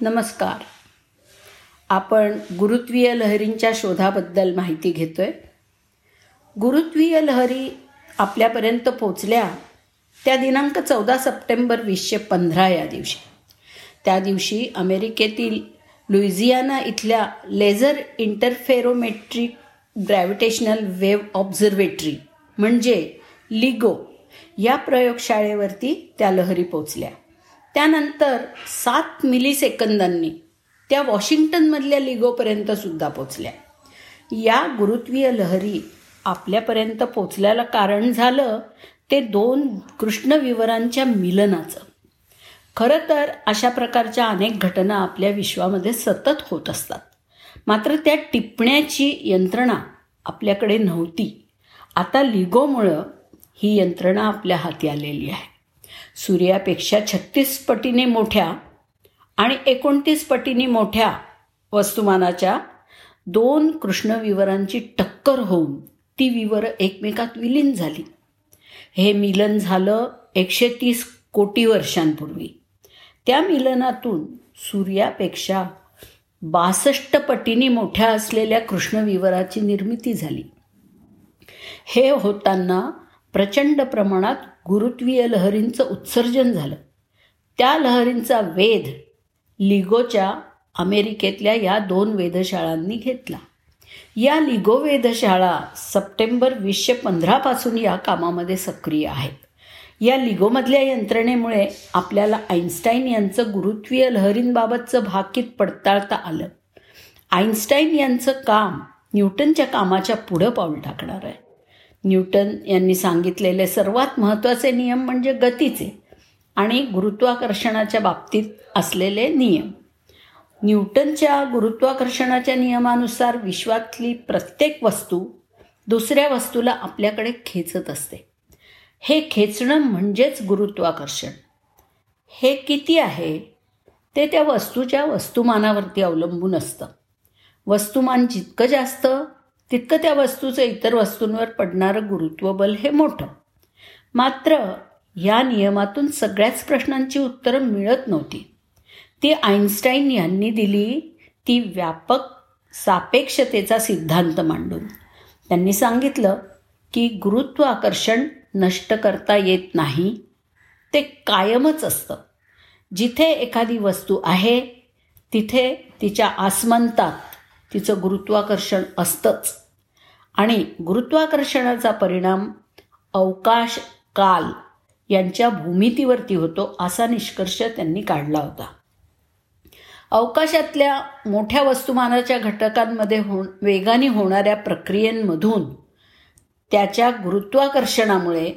नमस्कार. आपण गुरुत्वीय लहरींच्या शोधाबद्दल माहिती घेतोय. गुरुत्वीय लहरी आपल्यापर्यंत पोचल्या त्या दिनांक चौदा सप्टेंबर वीसशे पंधरा या दिवशी. त्या दिवशी अमेरिकेतील लुइझियाना इथल्या laser interferometric gravitational wave observatory म्हणजे लिगो या प्रयोगशाळेवरती त्या लहरी पोचल्या त्यानंतर सात मिली सेकंदांनी त्या वॉशिंग्टनमधल्या लिगोपर्यंत सुद्धा पोचल्या. या गुरुत्वीय लहरी आपल्यापर्यंत पोचल्याला कारण झालं ते दोन कृष्णविवरांच्या मिलनाचं. खरं तर अशा प्रकारच्या अनेक घटना आपल्या विश्वामध्ये सतत होत असतात. मात्र त्या टिपण्याची यंत्रणा आपल्याकडे नव्हती. आता लिगोमुळं ही यंत्रणा आपल्या हाती आलेली आहे. सूर्यापेक्षा छत्तीस पटीने मोठ्या आणि एकोणतीस पटीने मोठ्या वस्तुमानाच्या दोन कृष्णविवरांची टक्कर होऊन ती विवर एकमेकात विलीन झाली. हे मिलन झालं एकशे तीस कोटी वर्षांपूर्वी. त्या मिलनातून सूर्यापेक्षा बासष्ट पटीने मोठ्या असलेल्या कृष्णविवराची निर्मिती झाली. हे होताना प्रचंड प्रमाणात गुरुत्वीय लहरींचं उत्सर्जन झालं. त्या लहरींचा वेध लिगोच्या अमेरिकेतल्या या दोन वेधशाळांनी घेतला. या लिगो वेधशाळा सप्टेंबर वीसशे पंधरापासून या कामामध्ये सक्रिय आहेत. या लिगोमधल्या यंत्रणेमुळे आपल्याला आईन्स्टाईन यांचं गुरुत्वीय लहरींबाबतचं भाकीत पडताळता आलं. आईन्स्टाईन यांचं काम न्यूटनच्या कामाच्या पुढं पाऊल टाकणार आहे. न्यूटन यांनी सांगितलेले सर्वात महत्त्वाचे नियम म्हणजे गतीचे आणि गुरुत्वाकर्षणाच्या बाबतीत असलेले नियम. न्यूटनच्या गुरुत्वाकर्षणाच्या नियमानुसार विश्वातली प्रत्येक वस्तू दुसऱ्या वस्तूला आपल्याकडे खेचत असते. हे खेचणं म्हणजेच गुरुत्वाकर्षण. हे किती आहे? ते त्या वस्तूच्या वस्तुमानावरती अवलंबून असतं. वस्तुमान जितकं जास्त तितकं त्या वस्तूचं इतर वस्तूंवर पडणारं गुरुत्वबल हे मोठं. मात्र या नियमातून सगळ्याच प्रश्नांची उत्तरं मिळत नव्हती. ती आईन्स्टाईन यांनी दिली ती व्यापक सापेक्षतेचा सिद्धांत मांडून. त्यांनी सांगितलं की गुरुत्व आकर्षण नष्ट करता येत नाही ते कायमच असतं. जिथे एखादी वस्तू आहे तिथे तिच्या आसमंतात तिचं गुरुत्वाकर्षण असतंच. आणि गुरुत्वाकर्षणाचा परिणाम अवकाश काल यांच्या भूमितीवरती होतो असा निष्कर्ष त्यांनी काढला होता. अवकाशातल्या मोठ्या वस्तुमानाच्या घटकांमध्ये हो वेगाने होणाऱ्या प्रक्रियेमधून त्याच्या गुरुत्वाकर्षणामुळे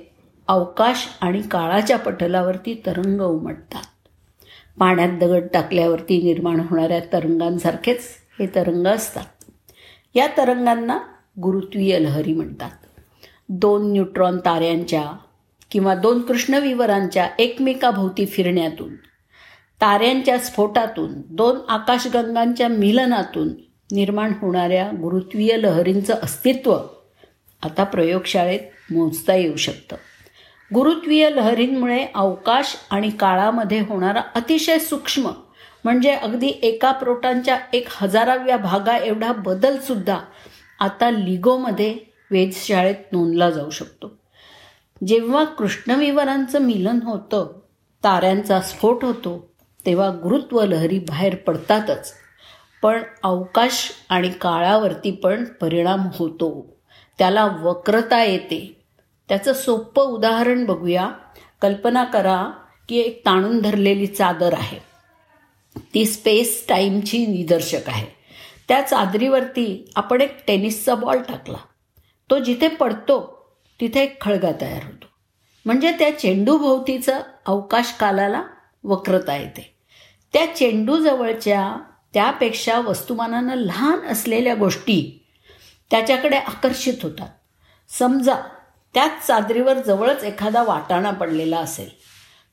अवकाश आणि काळाच्या पटलावरती तरंग उमटतात. पाण्यात दगड टाकल्यावरती निर्माण होणाऱ्या तरंगांसारखेच हे तरंग असतात. या तरंगांना गुरुत्वीय लहरी म्हणतात. दोन न्यूट्रॉन ताऱ्यांच्या किंवा दोन कृष्णविवरांच्या एकमेकाभोवती फिरण्यातून ताऱ्यांच्या स्फोटातून दोन आकाशगंगांच्या मिलनातून निर्माण होणाऱ्या गुरुत्वीय लहरींचं अस्तित्व आता प्रयोगशाळेत मोजता येऊ शकतं. गुरुत्वीय लहरींमुळे अवकाश आणि काळामध्ये होणारा अतिशय सूक्ष्म म्हणजे अगदी एका प्रोटांच्या एक हजाराव्या भागा एवढा बदलसुद्धा आता लिगोमध्ये वेधशाळेत नोंदला जाऊ शकतो. जेव्हा कृष्णविवरांचं मिलन होतं ताऱ्यांचा स्फोट होतो तेव्हा गुरुत्व लहरी बाहेर पडतातच. पण अवकाश आणि काळावरती पण परिणाम होतो. त्याला वक्रता येते. त्याचं सोपं उदाहरण बघूया. कल्पना करा की एक ताणून धरलेली चादर आहे. ती स्पेस टाईमची निदर्शक आहे. त्या चादरीवरती आपण एक टेनिसचा बॉल टाकला. तो जिथे पडतो तिथे एक खळगा तयार होतो. म्हणजे त्या चेंडूभोवतीचं अवकाश कालाला वक्रता येते. त्या चेंडूजवळच्या त्यापेक्षा वस्तुमानानं लहान असलेल्या गोष्टी त्याच्याकडे आकर्षित होतात. समजा त्याच चादरीवर जवळच एखादा वाटाणा पडलेला असेल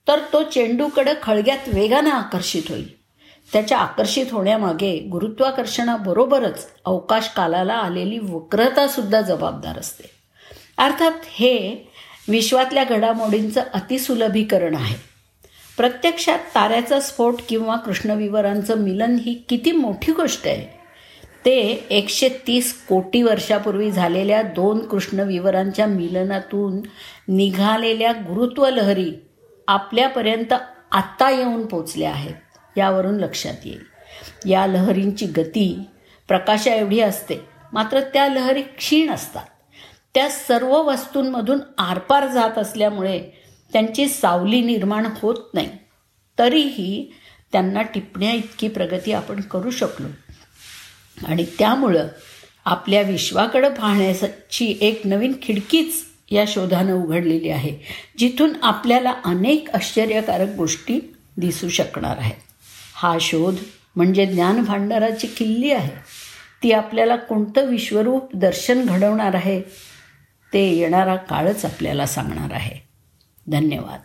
तर तो चेंडूकडे खळग्यात वेगानं आकर्षित होईल. त्याच्या आकर्षित होण्यामागे गुरुत्वाकर्षणाबरोबरच अवकाश कालाला आलेली वक्रता सुद्धा जबाबदार असते. अर्थात हे विश्वातल्या घडामोडींचं अतिसुलभीकरण आहे. प्रत्यक्षात ताऱ्याचा स्फोट किंवा कृष्णविवरांचं मिलन ही किती मोठी गोष्ट आहे? ते एकशे तीस कोटी वर्षापूर्वी झालेल्या दोन कृष्णविवरांच्या मिलनातून निघालेल्या गुरुत्वलहरी आपल्यापर्यंत आत्ता येऊन पोचल्या आहेत. यावरून लक्षात येईल. या लहरींची गती प्रकाशा एवढी असते मात्र त्या लहरी क्षीण असतात. त्या सर्व वस्तूंमधून आरपार जात असल्यामुळे त्यांची सावली निर्माण होत नाही. तरीही त्यांना टिपण्या इतकी प्रगती आपण करू शकलो. आणि त्यामुळं आपल्या विश्वाकडं पाहण्याची एक नवीन खिडकीच या शोधानं उघडलेली आहे जिथून आपल्याला अनेक आश्चर्यकारक गोष्टी दिसू शकणार आहेत. हा शोध म्हणजे ज्ञान भांडाराची किल्ली आहे. ती आपल्याला कोणतं विश्वरूप दर्शन घडवणार आहे ते येणारा काळच आपल्याला सांगणार आहे. धन्यवाद.